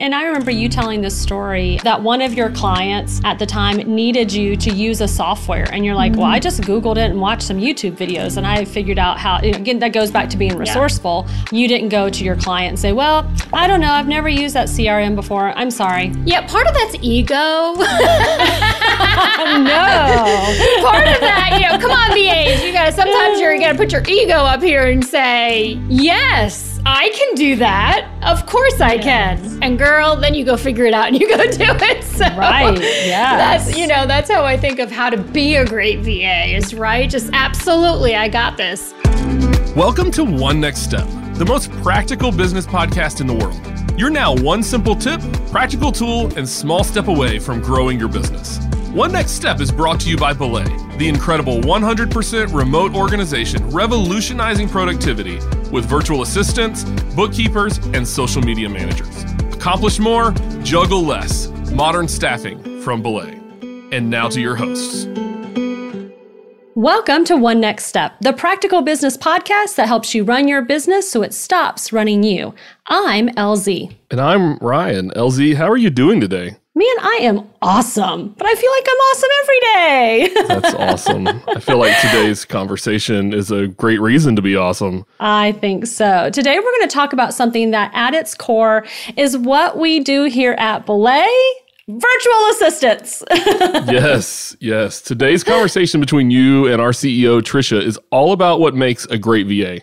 And I remember you telling this story that one of your clients at the time needed you to use a software. And you're like, mm-hmm. well, I just Googled it and watched some YouTube videos and I figured out how, again, that goes back to being resourceful. Yeah. You didn't go to your client and say, well, I don't know, I've never used that CRM before. I'm sorry. Yeah, part of that's ego. no. part of that, you know, come on, VAs. You gotta, sometimes you're gonna put your ego up here and say, yes I can do that. Of course I yes. can. And girl, then you go figure it out and you go do it. So right. Yeah. That's you know, that's how I think of how to be a great VA is right. Just absolutely, I got this. Welcome to One Next Step, the most practical business podcast in the world. You're now one simple tip, practical tool, and small step away from growing your business. One Next Step is brought to you by Belay, the incredible 100% remote organization revolutionizing productivity with virtual assistants, bookkeepers, and social media managers. Accomplish more, juggle less. Modern staffing from Belay. And now to your hosts. Welcome to One Next Step, the practical business podcast that helps you run your business so it stops running you. I'm LZ. And I'm Ryan. LZ, how are you doing today? Man, I am awesome, but I feel like I'm awesome every day. That's awesome. I feel like today's conversation is a great reason to be awesome. I think so. Today, we're going to talk about something that at its core is what we do here at Belay virtual assistants. yes, yes. Today's conversation between you and our CEO, Tricia, is all about what makes a great VA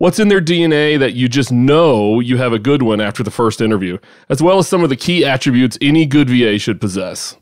what's in their DNA that you just know you have a good one after the first interview, as well as some of the key attributes any good VA should possess.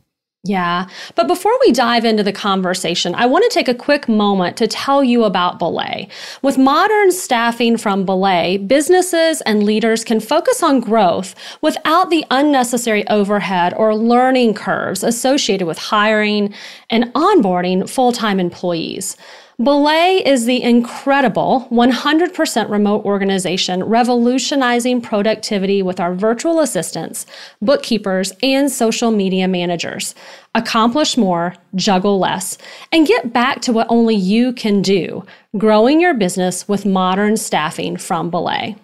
Yeah. But before we dive into the conversation, I want to take a quick moment to tell you about Belay. With modern staffing from Belay, businesses and leaders can focus on growth without the unnecessary overhead or learning curves associated with hiring and onboarding full time employees. Belay is the incredible 100% remote organization revolutionizing productivity with our virtual assistants, bookkeepers, and social media managers. Accomplish more, juggle less, and get back to what only you can do growing your business with modern staffing from Belay.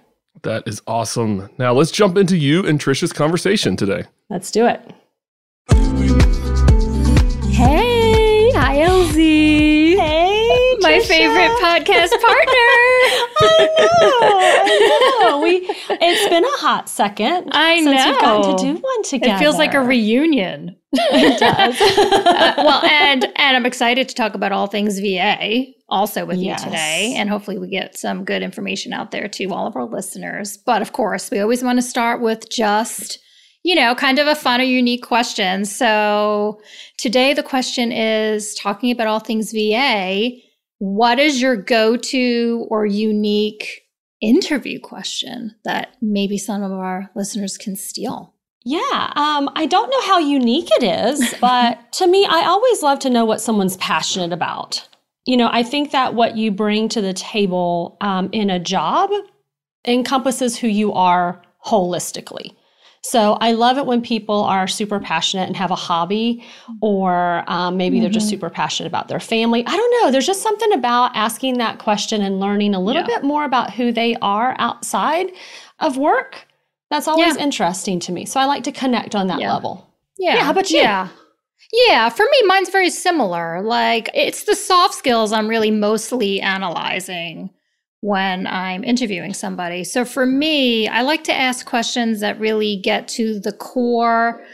That is awesome. Now let's jump into you and Tricia's conversation today. Let's do it. Favorite podcast partner. I know. I know. We it's been a hot second. I since know. We've gotten to do one together. It feels like a reunion. it does. uh, well, and and I'm excited to talk about all things VA also with yes. you today, and hopefully we get some good information out there to all of our listeners. But of course, we always want to start with just you know, kind of a fun or unique question. So today the question is talking about all things VA what is your go to or unique interview question that maybe some of our listeners can steal? Yeah, um, I don't know how unique it is, but to me, I always love to know what someone's passionate about. You know, I think that what you bring to the table um, in a job encompasses who you are holistically. So I love it when people are super passionate and have a hobby, or um, maybe mm-hmm. they're just mm-hmm. super passionate about their family. I don't know. There's just something about asking that question and learning a little yeah. bit more about who they are outside of work. That's always yeah. interesting to me. So I like to connect on that yeah. level. Yeah. Yeah. How about you? Yeah. Yeah, for me, mine's very similar. Like, it's the soft skills I'm really mostly analyzing when I'm interviewing somebody. So for me, I like to ask questions that really get to the core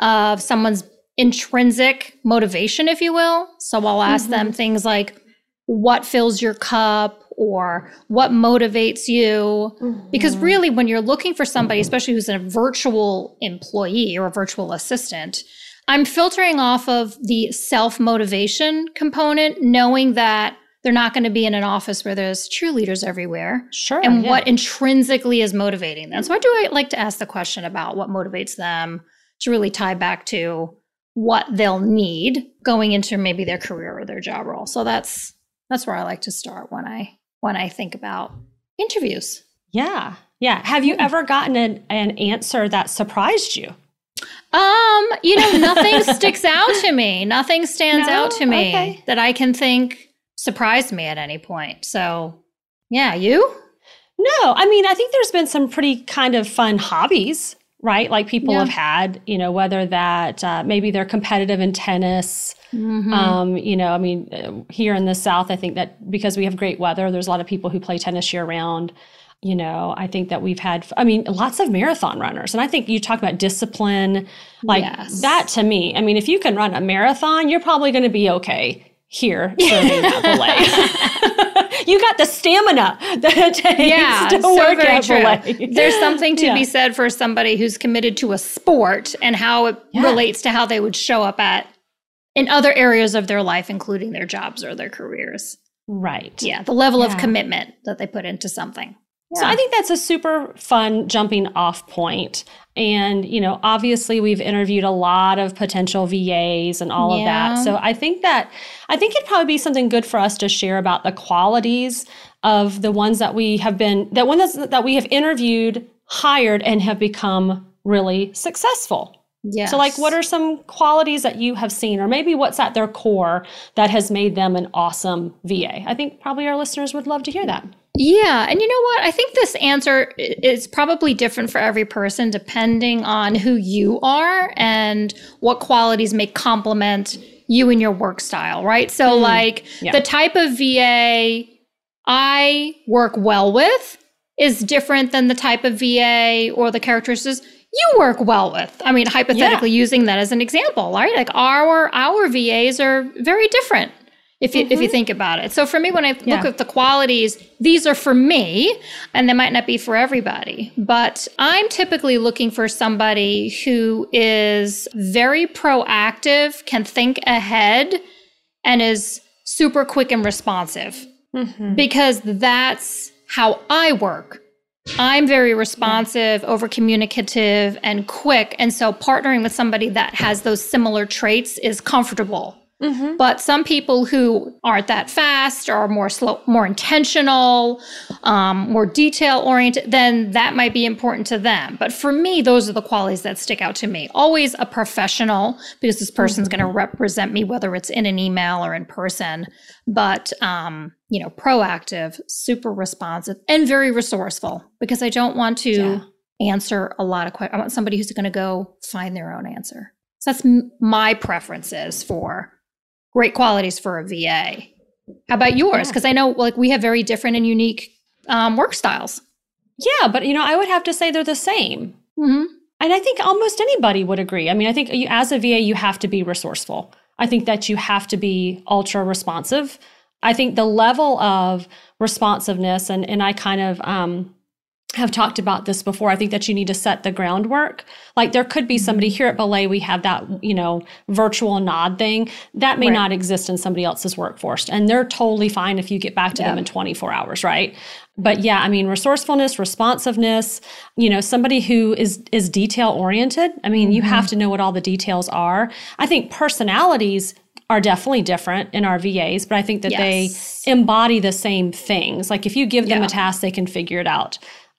of someone's intrinsic motivation, if you will. So I'll ask mm-hmm. them things like, what fills your cup or what motivates you? Mm-hmm. Because really, when you're looking for somebody, especially who's a virtual employee or a virtual assistant, I'm filtering off of the self motivation component, knowing that they're not going to be in an office where there's cheerleaders everywhere. Sure. And yeah. what intrinsically is motivating them. So I do like to ask the question about what motivates them to really tie back to what they'll need going into maybe their career or their job role. So that's that's where I like to start when I when I think about interviews. Yeah. Yeah. Have you ever gotten an, an answer that surprised you? Um, you know, nothing sticks out to me. Nothing stands no? out to me okay. that I can think surprised me at any point. So, yeah, you? No, I mean, I think there's been some pretty kind of fun hobbies right? Like people Yeah. have had, you know, whether that uh, maybe they're competitive in tennis. Mm-hmm. Um, you know, I mean, uh, here in the South, I think that because we have great weather, there's a lot of people who play tennis year round. You know, I think that we've had, I mean, lots of marathon runners. And I think you talk about discipline, like Yes. that to me. I mean, if you can run a marathon, you're probably going to be okay here serving you got the stamina that it takes yeah, to so work very at true. There's something to Yeah. be said for somebody who's committed to a sport and how it Yeah. relates to how they would show up at in other areas of their life, including their jobs or their careers. Right. Yeah, the level of commitment that they put into something. So I think that's a super fun jumping off point. And, you know, obviously we've interviewed a lot of potential VAs and all of that. So I think that I think it'd probably be something good for us to share about the qualities of the ones that we have been that ones that we have interviewed, hired, and have become really successful. yeah. So, like, what are some qualities that you have seen, or maybe what's at their core that has made them an awesome VA? I think probably our listeners would love to hear that. Yeah, and you know what? I think this answer is probably different for every person depending on who you are and what qualities may complement you and your work style, right? So mm-hmm. like yeah. the type of VA I work well with is different than the type of VA or the characteristics you work well with. I mean, hypothetically using that as an example, right? Like our our VAs are very different if you if you mm-hmm. think about it. So for me when I Yeah. look at the qualities, these are for me and they might not be for everybody. But I'm typically looking for somebody who is very proactive, can think ahead and is super quick and responsive mm-hmm. because that's how I work. I'm very responsive, over communicative, and quick. And so partnering with somebody that has those similar traits is comfortable. But some people who aren't that fast or are more slow, more intentional, um, more detail oriented, then that might be important to them. But for me, those are the qualities that stick out to me. Always a professional because this person's going to represent me, whether it's in an email or in person. But um, you know, proactive, super responsive, and very resourceful because I don't want to answer a lot of questions. I want somebody who's going to go find their own answer. So that's my preferences for great qualities for a VA. How about yours? Because I know like we have very different and unique um, work styles. Yeah, but you know, I would have to say they're the same. hmm And I think almost anybody would agree. I mean, I think you, as a VA, you have to be resourceful. I think that you have to be ultra responsive. I think the level of responsiveness, and, and I kind of um, have talked about this before. I think that you need to set the groundwork. Like there could be mm-hmm. somebody here at Belay, we have that, you know, virtual nod thing that may Right. not exist in somebody else's workforce. And they're totally fine if you get back to them in 24 hours, right? But yeah, I mean, resourcefulness, responsiveness, you know, somebody who is is detail oriented. I mean, you mm-hmm. have to know what all the details are. I think personalities are definitely different in our VAs, but I think that Yes. they embody the same things. Like if you give them Yeah. a task, they can figure it out.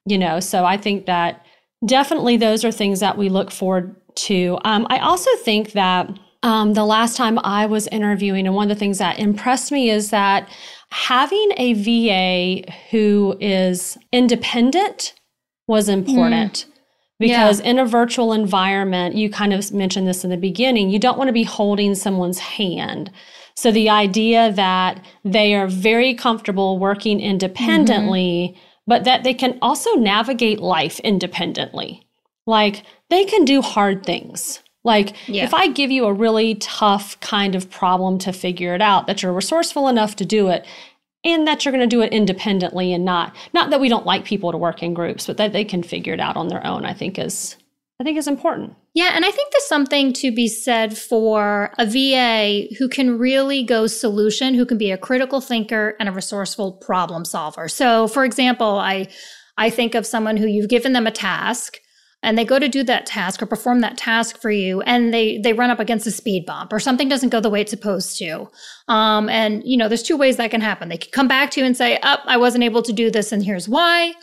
You know, so I think that definitely those are things that we look forward to. Um, I also think that um, the last time I was interviewing, and one of the things that impressed me is that having a VA who is independent was important. Because in a virtual environment, you kind of mentioned this in the beginning, you don't want to be holding someone's hand. So the idea that they are very comfortable working independently, but that they can also navigate life independently. Like they can do hard things. Like Yeah. if I give you a really tough kind of problem to figure it out, that you're resourceful enough to do it, and that you're going to do it independently and not not that we don't like people to work in groups, but that they can figure it out on their own. I think is I think is important. Yeah, and I think there's something to be said for a VA who can really go solution, who can be a critical thinker and a resourceful problem solver. So, for example, I I think of someone who you've given them a task and they go to do that task or perform that task for you and they they run up against a speed bump or something doesn't go the way it's supposed to um, and you know there's two ways that can happen they could come back to you and say up i wasn't able to do this and here's why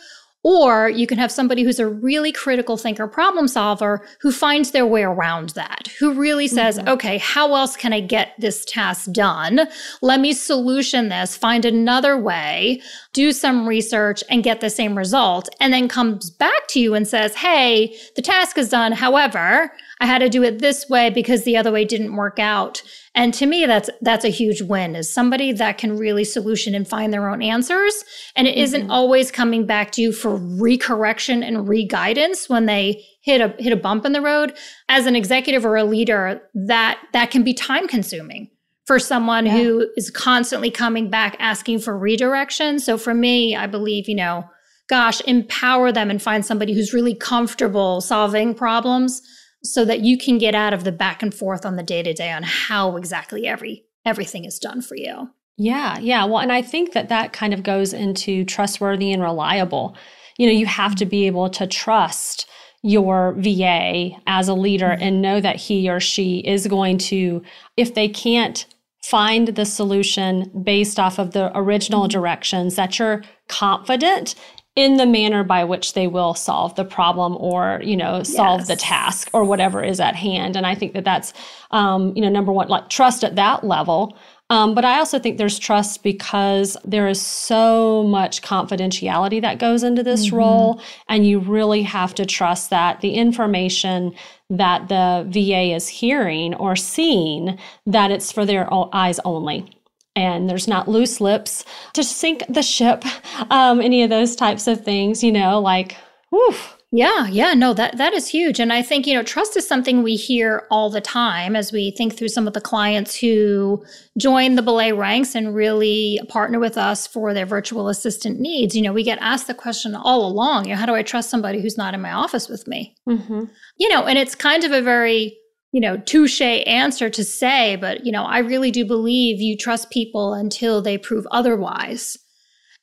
Or you can have somebody who's a really critical thinker, problem solver who finds their way around that, who really says, mm-hmm. okay, how else can I get this task done? Let me solution this, find another way, do some research and get the same result. And then comes back to you and says, hey, the task is done. However, I had to do it this way because the other way didn't work out. And to me, that's that's a huge win is somebody that can really solution and find their own answers. And it mm-hmm. not always coming back to you for recorrection and re-guidance when they hit a hit a bump in the road. As an executive or a leader, that that can be time consuming for someone yeah. who is constantly coming back asking for redirection. So for me, I believe, you know, gosh, empower them and find somebody who's really comfortable solving problems so that you can get out of the back and forth on the day to day on how exactly every everything is done for you. Yeah, yeah. Well, and I think that that kind of goes into trustworthy and reliable. You know, you have to be able to trust your VA as a leader mm-hmm. and know that he or she is going to, if they can't find the solution based off of the original mm-hmm. directions, that you're confident in the manner by which they will solve the problem or you know solve yes. the task or whatever is at hand and i think that that's um, you know number one like trust at that level um, but i also think there's trust because there is so much confidentiality that goes into this mm-hmm. role and you really have to trust that the information that the va is hearing or seeing that it's for their eyes only and there's not loose lips to sink the ship, um, any of those types of things, you know, like, whew. Yeah, yeah, no, that that is huge. And I think, you know, trust is something we hear all the time as we think through some of the clients who join the Belay ranks and really partner with us for their virtual assistant needs. You know, we get asked the question all along, you know, how do I trust somebody who's not in my office with me? Mm-hmm. You know, and it's kind of a very you know, touche answer to say, but, you know, I really do believe you trust people until they prove otherwise.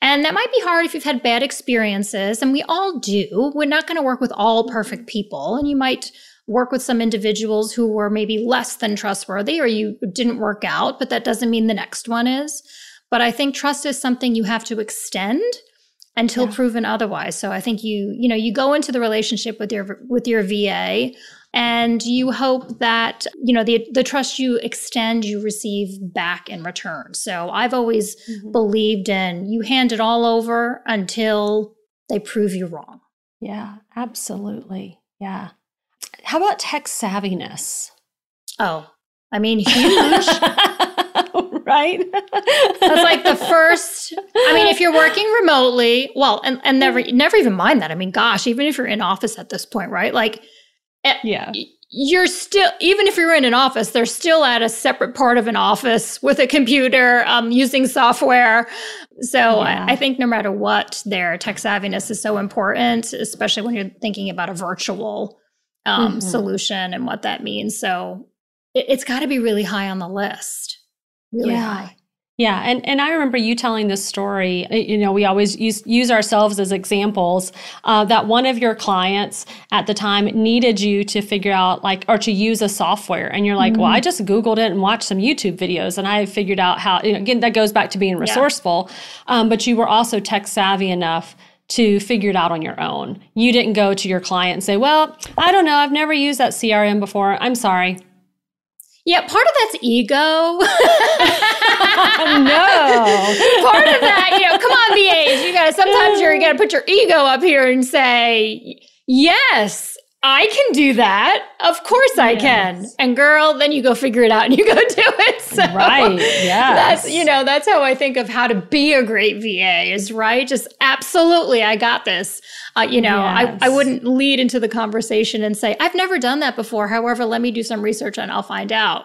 And that might be hard if you've had bad experiences, and we all do. We're not going to work with all perfect people, and you might work with some individuals who were maybe less than trustworthy or you didn't work out, but that doesn't mean the next one is. But I think trust is something you have to extend until yeah. proven otherwise. So I think you, you know, you go into the relationship with your with your VA and you hope that you know the the trust you extend you receive back in return so i've always mm-hmm. believed in you hand it all over until they prove you wrong yeah absolutely yeah how about tech savviness oh i mean huge right? That's like the first. I mean, if you're working remotely, well, and, and never never even mind that. I mean, gosh, even if you're in office at this point, right? Like yeah. You're still, even if you're in an office, they're still at a separate part of an office with a computer um, using software. So yeah. I, I, think no matter what, their tech savviness is so important, especially when you're thinking about a virtual um, mm-hmm. solution and what that means. So it, has got to be really high on the list, really yeah. high. Yeah, and, and I remember you telling this story. You know, we always use use ourselves as examples. Uh, that one of your clients at the time needed you to figure out like or to use a software, and you're like, mm-hmm. "Well, I just Googled it and watched some YouTube videos, and I figured out how." You know, again, that goes back to being resourceful. Yeah. Um, but you were also tech savvy enough to figure it out on your own. You didn't go to your client and say, "Well, I don't know. I've never used that CRM before. I'm sorry." Yeah, part of that's ego. no. part of that, you know, come on, VAs. You gotta sometimes you're you gotta put your ego up here and say, Yes, I can do that. Of course I yes. can. And girl, then you go figure it out and you go do it. So right. Yeah. That's, you know, that's how I think of how to be a great VA is right. Just absolutely, I got this. Uh, you know, yes. I, I wouldn't lead into the conversation and say, I've never done that before. However, let me do some research and I'll find out.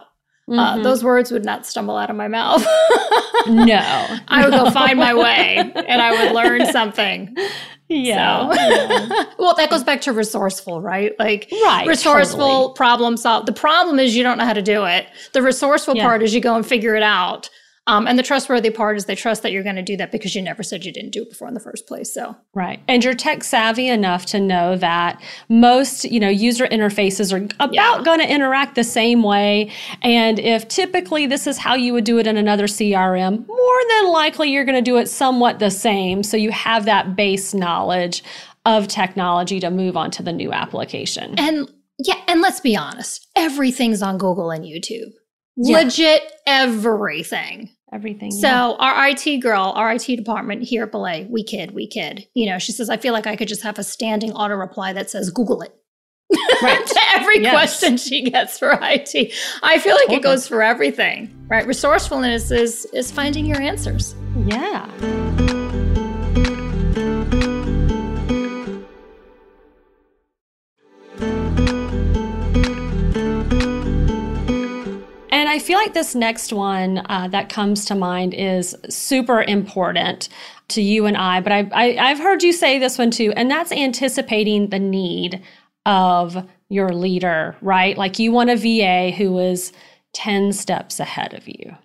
Uh, mm-hmm. Uh, those words would not stumble out of my mouth. no. I would go find my way and I would learn something. Yeah. So. yeah. well, that goes back to resourceful, right? Like right, resourceful totally. problem solve. The problem is you don't know how to do it. The resourceful yeah. part is you go and figure it out. Um, and the trustworthy part is they trust that you're going to do that because you never said you didn't do it before in the first place. So right, and you're tech savvy enough to know that most you know user interfaces are about yeah. going to interact the same way. And if typically this is how you would do it in another CRM, more than likely you're going to do it somewhat the same. So you have that base knowledge of technology to move on to the new application. And yeah, and let's be honest, everything's on Google and YouTube. Yeah. Legit everything. Everything. So yeah. our IT girl, our IT department here at Belay, we kid, we kid. You know, she says, I feel like I could just have a standing auto reply that says Google it. Right. to every Yes. question she gets for IT. I feel like Totally. it goes for everything. Right. Resourcefulness is is finding your answers. yeah. Like this next one uh, that comes to mind is super important to you and I, but I, I, I've heard you say this one too, and that's anticipating the need of your leader, right? Like you want a VA who is 10 steps ahead of you.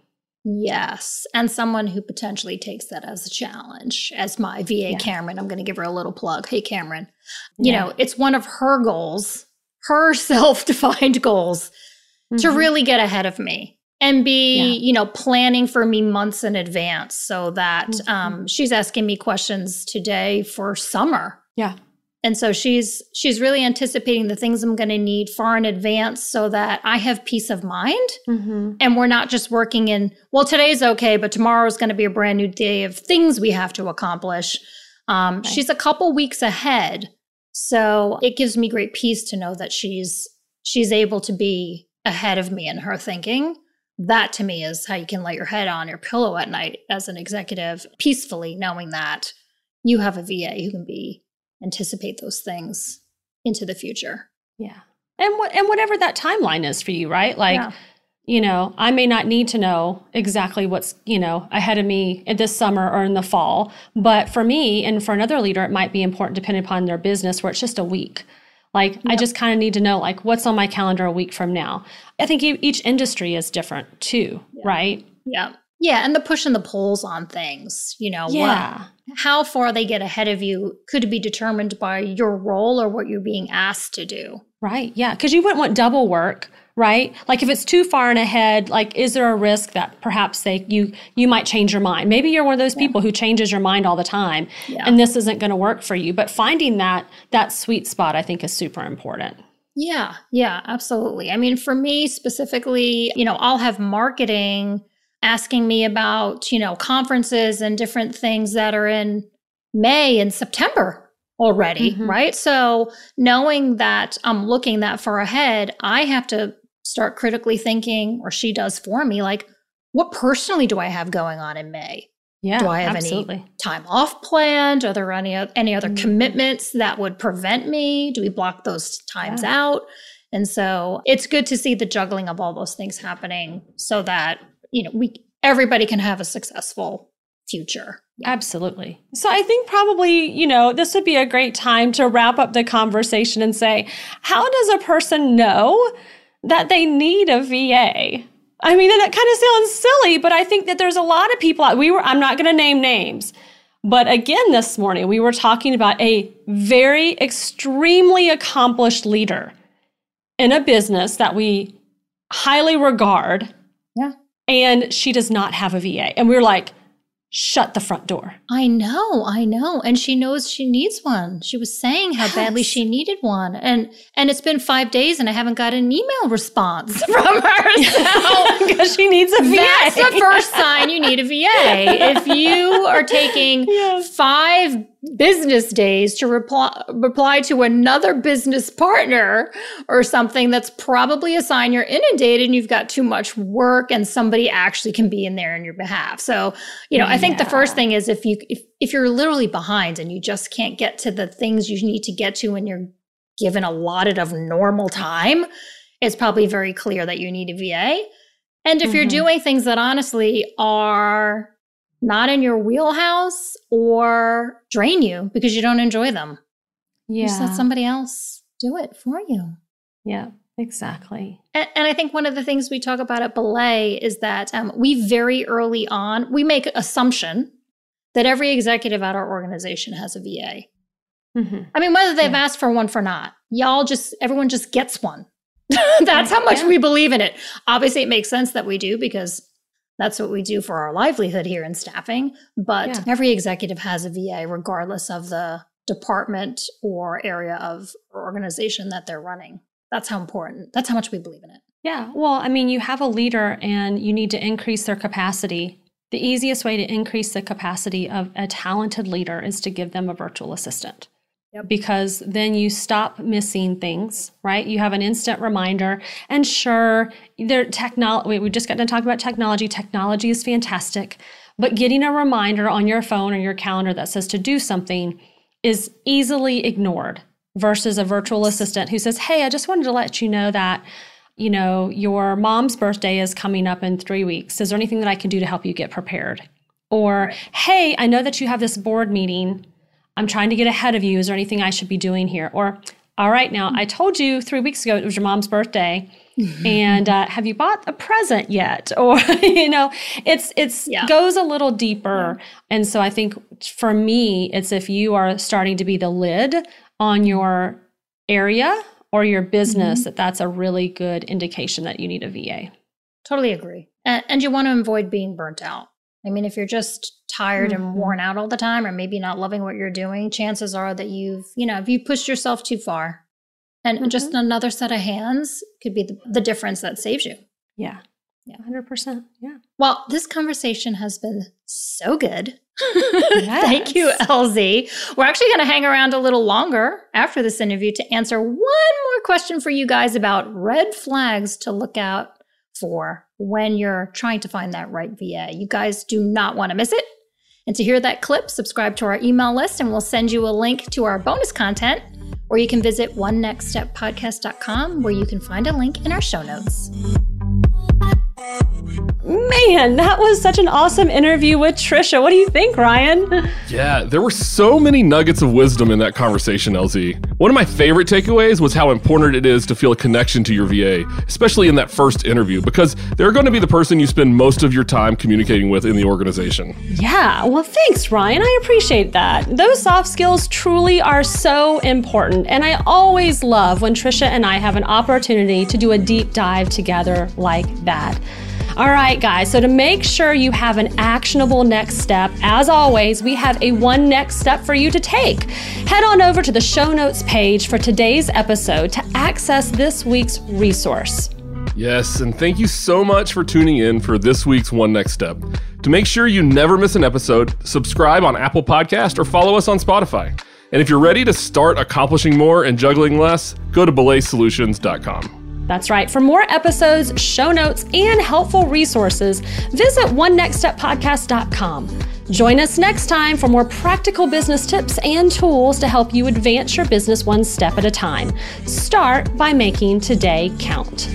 Yes. And someone who potentially takes that as a challenge. As my VA Yeah. Cameron, I'm going to give her a little plug. Hey, Cameron. You Yeah. know, it's one of her goals, her self defined goals to Mhm. really get ahead of me and be, Yeah. you know, planning for me months in advance so that Mhm. um, she's asking me questions today for summer. Yeah. And so she's she's really anticipating the things I'm going to need far in advance so that I have peace of mind Mhm. and we're not just working in well today's okay but tomorrow's going to be a brand new day of things we have to accomplish um, Right. she's a couple weeks ahead so it gives me great peace to know that she's she's able to be ahead of me in her thinking that to me is how you can lay your head on your pillow at night as an executive peacefully knowing that you have a va who can be anticipate those things into the future Yeah. And what and whatever that timeline is for you, right? Like, Yeah. you know, I may not need to know exactly what's, you know, ahead of me this summer or in the fall, but for me and for another leader it might be important depending upon their business where it's just a week. Like I just kind of need to know like what's on my calendar a week from now. I think each industry is different too, Yeah. right? yeah yeah and the push and the pulls on things you know what Yeah. how far they get ahead of you could be determined by your role or what you're being asked to do. Right. Yeah. Because you wouldn't want double work, right? Like if it's too far in ahead, like is there a risk that perhaps they you you might change your mind? Maybe you're one of those people who changes your mind all the time, Yeah. and this isn't going to work for you. But finding that that sweet spot, I think, is super important. Yeah, yeah, absolutely. I mean, for me specifically, you know, I'll have marketing asking me about, you know, conferences and different things that are in May and September already, Mhm. right? So knowing that I'm looking that far ahead, I have to start critically thinking, or she does for me, like, what personally do I have going on in May? Yeah. Do I have any time off planned? Are there any any other Mhm. commitments that would prevent me? Do we block those times Yeah. out? And so it's good to see the juggling of all those things happening so that, you know, we everybody can have a successful future. Absolutely. So I think probably, you know, this would be a great time to wrap up the conversation and say, how does a person know that they need a VA? I mean, and that kind of sounds silly, but I think that there's a lot of people we were I'm not going to name names. But again this morning we were talking about a very extremely accomplished leader in a business that we highly regard. Yeah. And she does not have a VA. And we were like, shut the front door. I know, I know. And she knows she needs one. She was saying how badly she needed one. And and it's been 5 days and I haven't got an email response from her. So because she needs a VA. That's the first sign you need a VA. If you are taking Yes. five business days to reply, reply to another business partner or something, that's probably a sign you're inundated and you've got too much work and somebody actually can be in there on your behalf. So, you know, I think the first thing is if you if, if you're literally behind and you just can't get to the things you need to get to when you're given a allotted of normal time, it's probably very clear that you need a VA. And if you're Mhm. doing things that honestly are not in your wheelhouse or drain you because you don't enjoy them, Yeah. just let somebody else do it for you. yeah, exactly. And, and I think one of the things we talk about at Belay is that um, we very early on we make assumption that every executive at our organization has a VA. Mhm. I mean, whether they've Yeah. asked for one for not, y'all just everyone just gets one. that's how much Yeah. we believe in it. Obviously, it makes sense that we do because that's what we do for our livelihood here in staffing. But Yeah. every executive has a VA, regardless of the department or area of organization that they're running. That's how important, that's how much we believe in it. Yeah. Well, I mean, you have a leader and you need to increase their capacity. The easiest way to increase the capacity of a talented leader is to give them a virtual assistant. Yep. Because then you stop missing things, right? You have an instant reminder. And sure, there technology we just got to talk about technology. Technology is fantastic, but getting a reminder on your phone or your calendar that says to do something is easily ignored versus a virtual assistant who says, Hey, I just wanted to let you know that, you know, your mom's birthday is coming up in three weeks. Is there anything that I can do to help you get prepared? Or, Hey, I know that you have this board meeting. I'm trying to get ahead of you. Is there anything I should be doing here? Or, all right, now I told you three weeks ago it was your mom's birthday. and uh, have you bought a present yet or you know it's it's yeah. goes a little deeper yeah. and so i think for me it's if you are starting to be the lid on your area or your business mm-hmm. that that's a really good indication that you need a va totally agree and, and you want to avoid being burnt out i mean if you're just tired mm-hmm. and worn out all the time or maybe not loving what you're doing chances are that you've you know if you pushed yourself too far and mm-hmm. just another set of hands could be the, the difference that saves you. Yeah. Yeah. 100%. Yeah. Well, this conversation has been so good. Yes. Thank you, LZ. We're actually going to hang around a little longer after this interview to answer one more question for you guys about red flags to look out for when you're trying to find that right VA. You guys do not want to miss it. And to hear that clip, subscribe to our email list and we'll send you a link to our bonus content or you can visit onenextsteppodcast.com where you can find a link in our show notes. Man, that was such an awesome interview with Tricia. What do you think, Ryan? Yeah, there were so many nuggets of wisdom in that conversation, LZ. One of my favorite takeaways was how important it is to feel a connection to your VA, especially in that first interview, because they're going to be the person you spend most of your time communicating with in the organization. Yeah, well, thanks, Ryan. I appreciate that. Those soft skills truly are so important. And I always love when Tricia and I have an opportunity to do a deep dive together like that. All right, guys, so to make sure you have an actionable next step, as always, we have a one next step for you to take. Head on over to the show notes page for today's episode to access this week's resource. Yes, and thank you so much for tuning in for this week's One Next Step. To make sure you never miss an episode, subscribe on Apple Podcast or follow us on Spotify. And if you're ready to start accomplishing more and juggling less, go to belaysolutions.com. That's right. For more episodes, show notes, and helpful resources, visit onenextsteppodcast.com. Join us next time for more practical business tips and tools to help you advance your business one step at a time. Start by making today count.